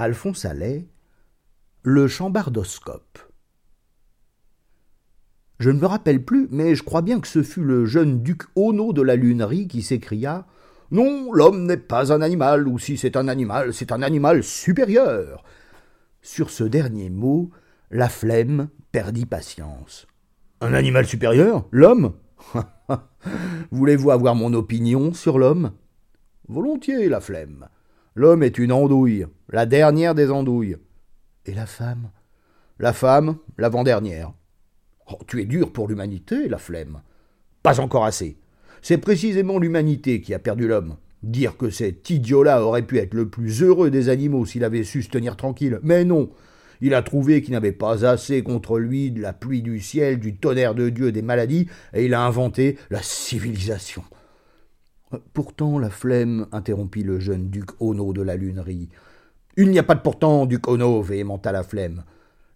Alphonse Allais, Le chambardoscope. Je ne me rappelle plus, mais je crois bien que ce fut le jeune duc Ono de la Lunerie qui s'écria Non, l'homme n'est pas un animal, ou si c'est un animal, c'est un animal supérieur. Sur ce dernier mot, la flemme perdit patience. Un animal supérieur? L'homme? Voulez-vous avoir mon opinion sur l'homme? Volontiers, la flemme. L'homme est une andouille, la dernière des andouilles. Et la femme? La femme, l'avant-dernière. Oh, tu es dur pour l'humanité, la flemme. Pas encore assez. C'est précisément l'humanité qui a perdu l'homme. Dire que cet idiot-là aurait pu être le plus heureux des animaux s'il avait su se tenir tranquille. Mais non. Il a trouvé qu'il n'avait pas assez contre lui de la pluie du ciel, du tonnerre de Dieu, des maladies, et il a inventé la civilisation. Pourtant, la flemme, interrompit le jeune duc Ono de la Lunerie. Il n'y a pas de pourtant, duc Ono, véhémenta la flemme.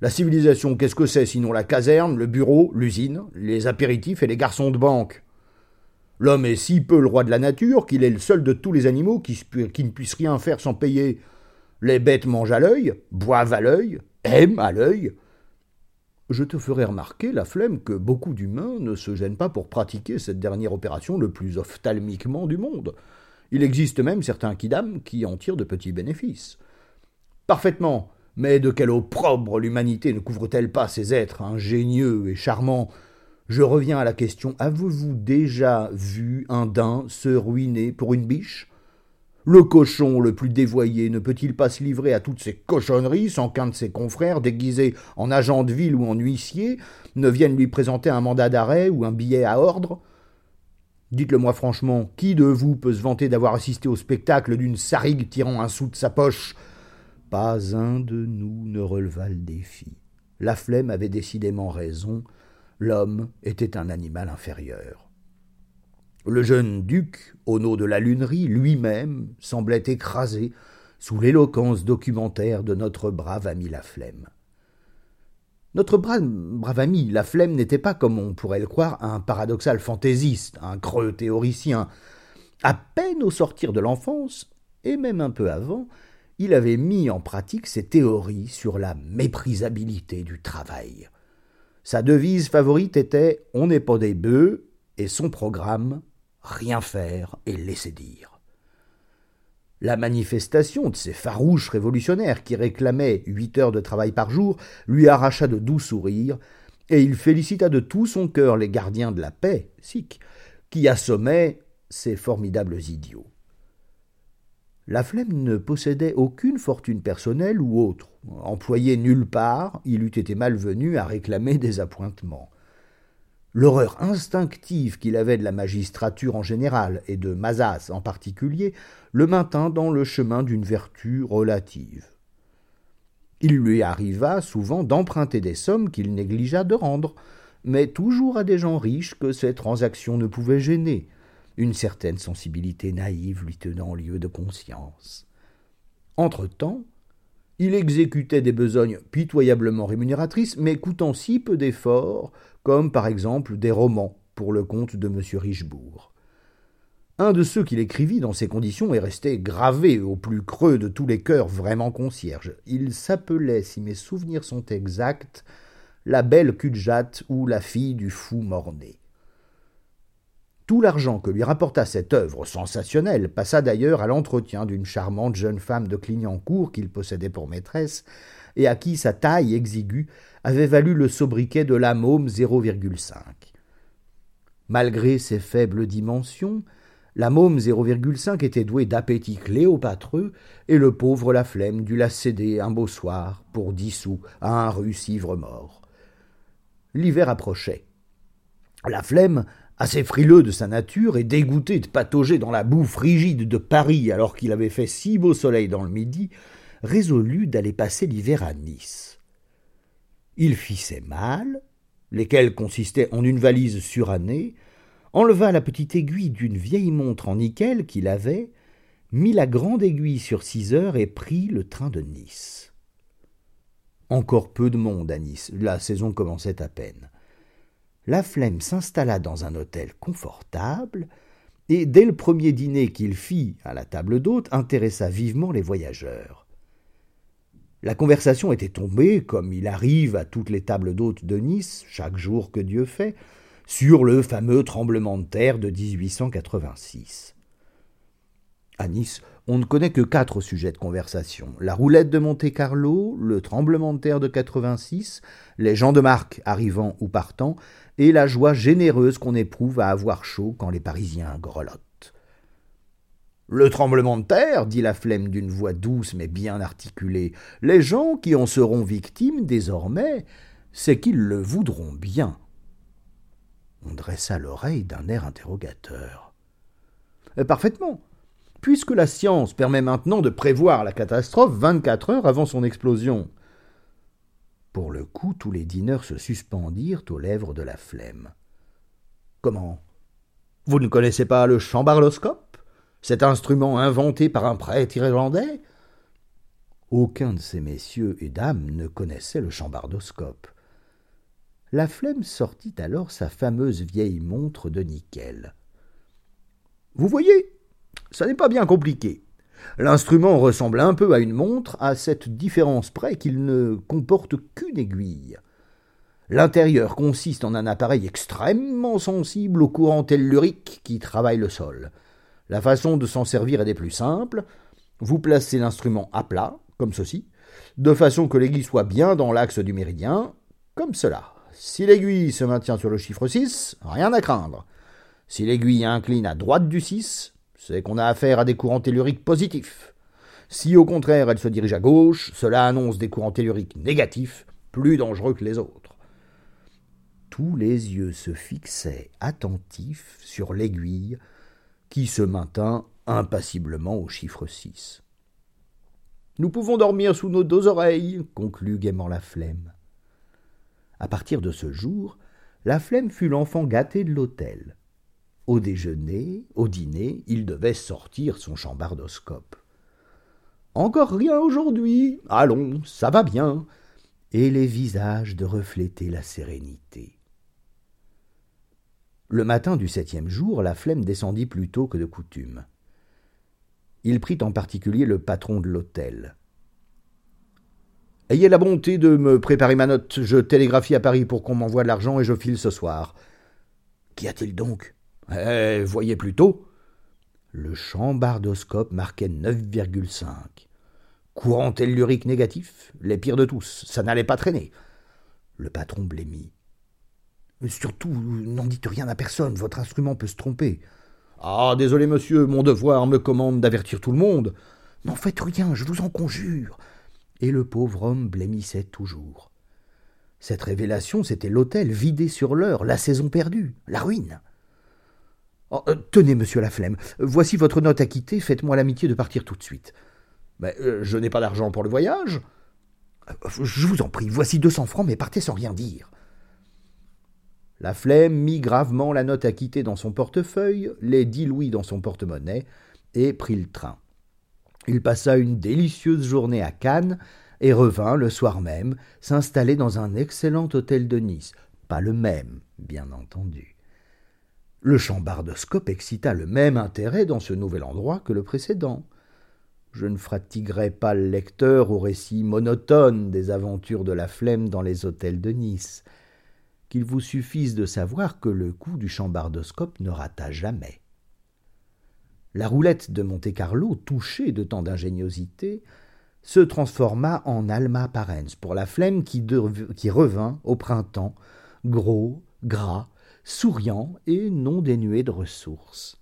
La civilisation, qu'est-ce que c'est sinon la caserne, le bureau, l'usine, les apéritifs et les garçons de banque? L'homme est si peu le roi de la nature qu'il est le seul de tous les animaux qui, qui ne puissent rien faire sans payer. Les bêtes mangent à l'œil, boivent à l'œil, aiment à l'œil. Je te ferai remarquer, la flemme, que beaucoup d'humains ne se gênent pas pour pratiquer cette dernière opération le plus ophtalmiquement du monde. Il existe même certains kidam qui en tirent de petits bénéfices. Parfaitement. Mais de quel opprobre l'humanité ne couvre-t-elle pas ces êtres ingénieux et charmants? Je reviens à la question avez-vous déjà vu un daim se ruiner pour une biche? Le cochon le plus dévoyé ne peut-il pas se livrer à toutes ces cochonneries sans qu'un de ses confrères, déguisé en agent de ville ou en huissier, ne vienne lui présenter un mandat d'arrêt ou un billet à ordre? Dites-le-moi franchement, qui de vous peut se vanter d'avoir assisté au spectacle d'une sarigue tirant un sou de sa poche? Pas un de nous ne releva le défi. La flemme avait décidément raison, l'homme était un animal inférieur. Le jeune duc, au nom de la lunerie, lui-même, semblait écrasé sous l'éloquence documentaire de notre brave ami la flemme. Notre brave, ami la flemme n'était pas, comme on pourrait le croire, un paradoxal fantaisiste, un creux théoricien. À peine au sortir de l'enfance, et même un peu avant, il avait mis en pratique ses théories sur la méprisabilité du travail. Sa devise favorite était On n'est pas des bœufs, et son programme rien faire et laisser dire. La manifestation de ces farouches révolutionnaires qui réclamaient huit heures de travail par jour lui arracha de doux sourires, et il félicita de tout son cœur les gardiens de la paix, sikh, qui assommaient ces formidables idiots. La flemme ne possédait aucune fortune personnelle ou autre. Employé nulle part, il eût été malvenu à réclamer des appointements. L'horreur instinctive qu'il avait de la magistrature en général et de Mazas en particulier le maintint dans le chemin d'une vertu relative. Il lui arriva souvent d'emprunter des sommes qu'il négligea de rendre, mais toujours à des gens riches que ces transactions ne pouvaient gêner, une certaine sensibilité naïve lui tenant lieu de conscience. Entre-temps, il exécutait des besognes pitoyablement rémunératrices, mais coûtant si peu d'efforts comme par exemple des romans pour le compte de M. Richebourg. Un de ceux qu'il écrivit dans ces conditions est resté gravé au plus creux de tous les cœurs vraiment concierges. Il s'appelait, si mes souvenirs sont exacts, la belle Cudjat ou la fille du fou morné. Tout l'argent que lui rapporta cette œuvre sensationnelle passa d'ailleurs à l'entretien d'une charmante jeune femme de Clignancourt qu'il possédait pour maîtresse, et à qui sa taille exiguë avait valu le sobriquet de la môme 0,5. Malgré ses faibles dimensions, la môme 0,5 était douée d'appétit cléopatreux, et le pauvre la flemme dut la céder un beau soir pour dix sous à un russe ivre-mort. L'hiver approchait. La flemme, assez frileux de sa nature et dégoûté de patauger dans la boue frigide de Paris alors qu'il avait fait si beau soleil dans le midi, résolut d'aller passer l'hiver à Nice. Il fit ses malles, lesquels consistaient en une valise surannée, enleva la petite aiguille d'une vieille montre en nickel qu'il avait, mit la grande aiguille sur six heures et prit le train de Nice. Encore peu de monde à Nice, la saison commençait à peine. La flemme s'installa dans un hôtel confortable, et dès le premier dîner qu'il fit à la table d'hôte intéressa vivement les voyageurs. La conversation était tombée, comme il arrive à toutes les tables d'hôtes de Nice, chaque jour que Dieu fait, sur le fameux tremblement de terre de 1886. À Nice, on ne connaît que quatre sujets de conversation la roulette de Monte-Carlo, le tremblement de terre de 86, les gens de marque arrivant ou partant, et la joie généreuse qu'on éprouve à avoir chaud quand les Parisiens grelottent. Le tremblement de terre, dit la flemme d'une voix douce mais bien articulée, les gens qui en seront victimes désormais, c'est qu'ils le voudront bien. On dressa l'oreille d'un air interrogateur. Euh, parfaitement, puisque la science permet maintenant de prévoir la catastrophe vingt-quatre heures avant son explosion. Pour le coup, tous les dîneurs se suspendirent aux lèvres de la flemme. Comment? Vous ne connaissez pas le chambardoscope cet instrument inventé par un prêtre irlandais? Aucun de ces messieurs et dames ne connaissait le chambardoscope. La flemme sortit alors sa fameuse vieille montre de nickel. Vous voyez, ça n'est pas bien compliqué. L'instrument ressemble un peu à une montre, à cette différence près qu'il ne comporte qu'une aiguille. L'intérieur consiste en un appareil extrêmement sensible au courant tellurique qui travaille le sol. La façon de s'en servir est des plus simples. Vous placez l'instrument à plat, comme ceci, de façon que l'aiguille soit bien dans l'axe du méridien, comme cela. Si l'aiguille se maintient sur le chiffre 6, rien à craindre. Si l'aiguille incline à droite du 6, c'est qu'on a affaire à des courants telluriques positifs. Si au contraire elle se dirige à gauche, cela annonce des courants telluriques négatifs, plus dangereux que les autres. Tous les yeux se fixaient attentifs sur l'aiguille qui se maintint impassiblement au chiffre 6. Nous pouvons dormir sous nos deux oreilles, conclut gaiement la flemme. À partir de ce jour, la flemme fut l'enfant gâté de l'hôtel. Au déjeuner, au dîner, il devait sortir son chambardoscope. Encore rien aujourd'hui. Allons, ça va bien. Et les visages de refléter la sérénité. Le matin du septième jour, la flemme descendit plus tôt que de coutume. Il prit en particulier le patron de l'hôtel. Ayez la bonté de me préparer ma note. Je télégraphie à Paris pour qu'on m'envoie de l'argent et je file ce soir. Qu'y a-t-il donc? Eh, voyez plutôt. Le chambardoscope marquait 9,5. Courant tellurique négatif, les pires de tous, ça n'allait pas traîner. Le patron blêmit. Surtout, n'en dites rien à personne, votre instrument peut se tromper. Ah, désolé, monsieur, mon devoir me commande d'avertir tout le monde. N'en faites rien, je vous en conjure. Et le pauvre homme blêmissait toujours. Cette révélation, c'était l'hôtel vidé sur l'heure, la saison perdue, la ruine. Oh, euh, tenez, monsieur Laflemme, voici votre note à quitter, faites-moi l'amitié de partir tout de suite. Mais euh, je n'ai pas d'argent pour le voyage. Euh, je vous en prie, voici deux cents francs, mais partez sans rien dire. La flemme mit gravement la note acquittée dans son portefeuille, les dix louis dans son porte-monnaie, et prit le train. Il passa une délicieuse journée à Cannes et revint le soir même s'installer dans un excellent hôtel de Nice, pas le même, bien entendu. Le chambardoscope excita le même intérêt dans ce nouvel endroit que le précédent. Je ne fatiguerai pas le lecteur au récit monotone des aventures de la flemme dans les hôtels de Nice qu'il vous suffise de savoir que le coup du chambardoscope ne rata jamais. La roulette de Monte-Carlo, touchée de tant d'ingéniosité, se transforma en Alma Parens pour la flemme qui, qui revint au printemps, gros, gras, souriant et non dénué de ressources.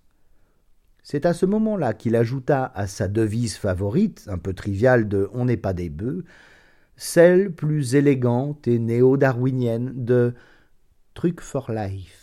C'est à ce moment-là qu'il ajouta à sa devise favorite, un peu triviale de On n'est pas des bœufs, celle plus élégante et néo-darwinienne de Truc for Life.